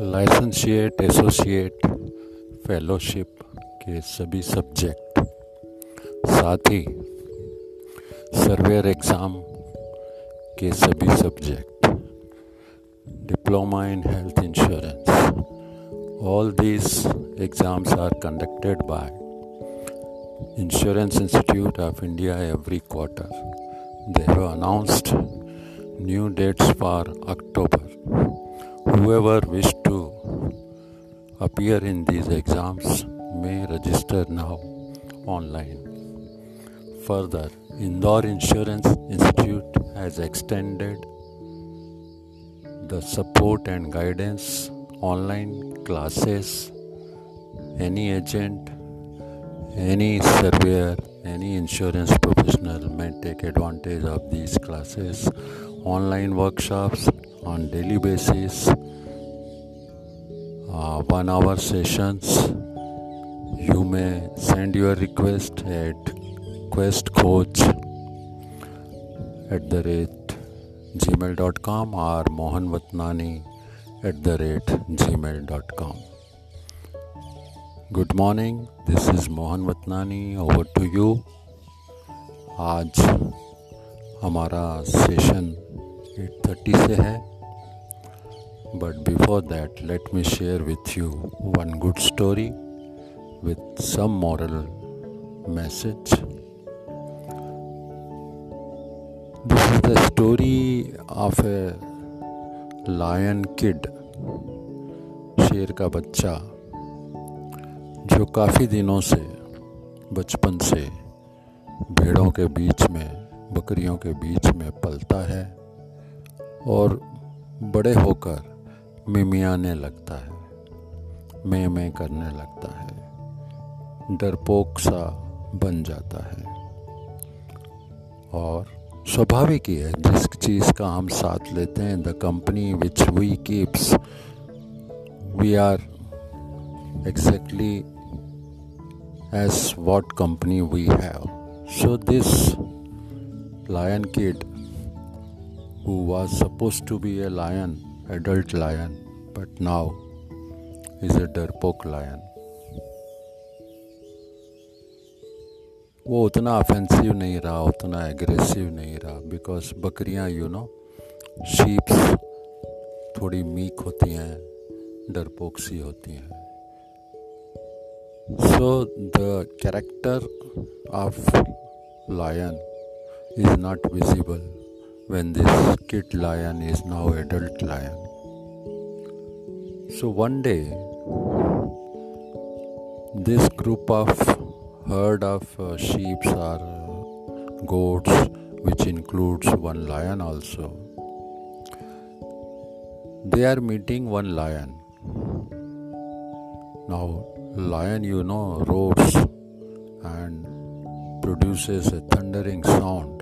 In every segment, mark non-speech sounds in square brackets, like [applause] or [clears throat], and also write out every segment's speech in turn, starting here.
लाइसेंशिएट associate fellowship के सभी subject साथ ही सर्वेयर एग्ज़ाम के सभी subject diploma in health insurance all these exams are conducted by insurance institute of India every quarter they have announced new dates for October. Whoever wish to appear in these exams may register now online. Further, Indore Insurance Institute has extended the support and guidance online classes. Any agent, any surveyor, any insurance professional may take advantage of these classes, online workshops on daily basis, one hour sessions you may send your request at quest coach at the rate Gmail dot com और Mohan Vatnani at the rate Gmail dot com good morning this is Mohan Vatnani over to you आज हमारा session at thirty से है। But before that let me share with you one good story with some moral message this is the story of a lion kid शेर का बच्चा, जो काफ़ी दिनों से बचपन से भेड़ों के बीच में, बकरियों के बीच में पलता है और बड़े होकर मिमियाने लगता है मैं मैं करने लगता है डरपोक सा बन जाता है। और स्वाभाविक ही है जिस चीज़ का हम साथ लेते हैं the company which we keeps we are exactly as what company we have so this lion kid who was supposed to be a lion, adult lion, but now is a डरपोक lion. वो उतना offensive नहीं रहा उतना aggressive नहीं रहा because बकरियाँ you know sheeps थोड़ी मीक होती हैं डरपोक सी होती हैं So the character of lion is not visible when this kid lion is now adult lion. So one day this group of herd of uh, sheep or uh, goats which includes one lion also they are meeting one lion now lion, you know, roars and produces a thundering sound.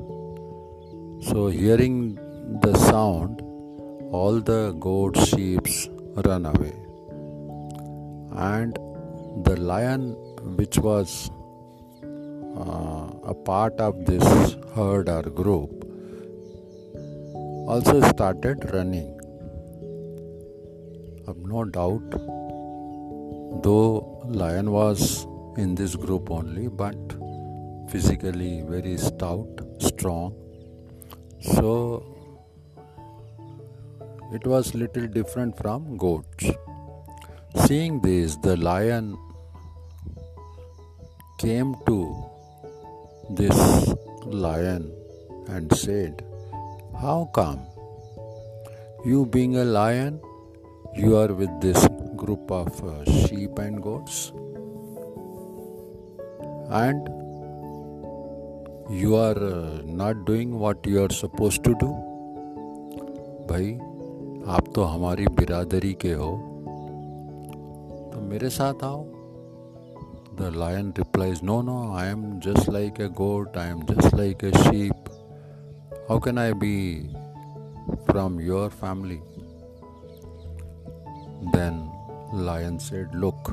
So, hearing the sound, all the goats, sheep run away. And the lion, which was uh, a part of this herd or group, also started running. I've no doubt though lion was in this group only but physically very stout strong so it was little different from goats. Seeing this the lion came to this lion and said how come? You being a lion you are with this group of uh, sheep and goats? And you are not doing doing you are suppose to do भाई आप तो हमारी बिरादरी के हो। तो मेरे साथ आओ। The lion replies no no I am just like a goat I am just like a sheep how can I be from your family then lion said, Look,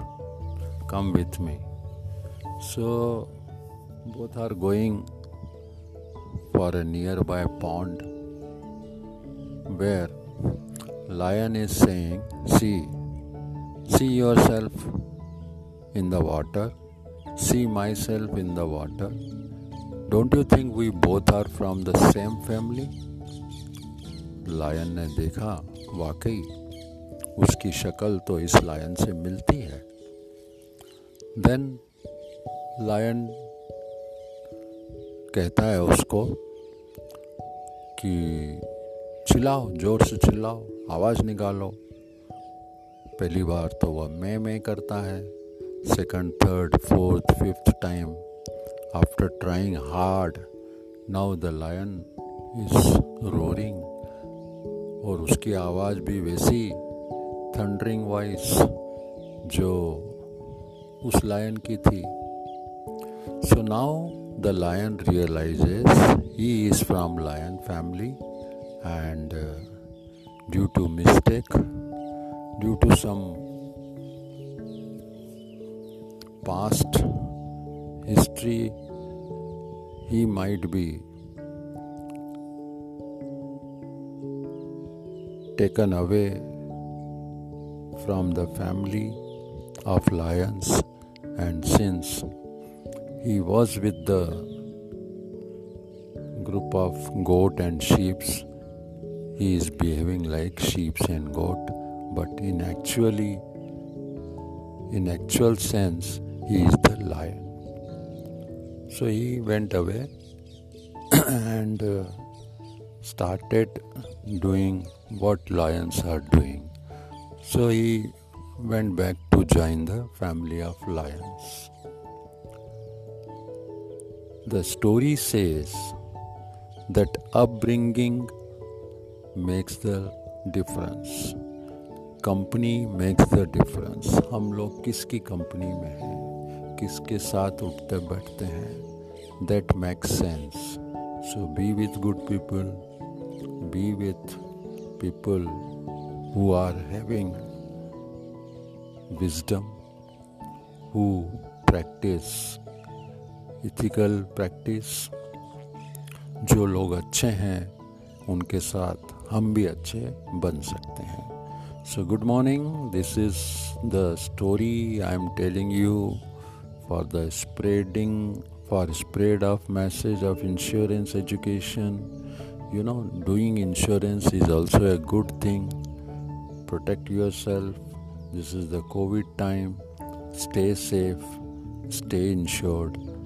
come with me. So both are going. For a nearby pond where lion is saying, See, See yourself in the water. See myself in the water. Don't you think we both are from the same family? Lion ने देखा वाकई उसकी शक्ल तो इस lion से मिलती है देन लायन कहता है उसको कि चिल्लाओ, ज़ोर से चिल्लाओ, आवाज़ निकालो। पहली बार तो वह मैं मैं करता है। Second third fourth fifth time after trying hard now the lion is roaring और उसकी आवाज़ भी वैसी थंडरिंग वॉइस जो उस लायन की थी। So now the lion realizes he is from lion family and uh, due to mistake due to some past history he might be taken away from the family of lions and since he was with the group of goat and sheep, he is behaving like sheep and goat. But in actually in actual sense he is the lion. So he went away [clears throat] and uh, started doing what lions are doing. So he went back to join the family of lions the story says that upbringing makes the difference. Company makes the difference हम लोग किसकी company में हैं? किसके साथ उठते बैठते हैं? That makes sense so be with good people be with people who are having wisdom who practice ethical practice जो लोग अच्छे हैं, उनके साथ हम भी अच्छे बन सकते हैं। So good morning this is the story I am telling you for the spreading for spread of message of insurance education you know doing insurance is also a good thing protect yourself this is the Covid time stay safe stay insured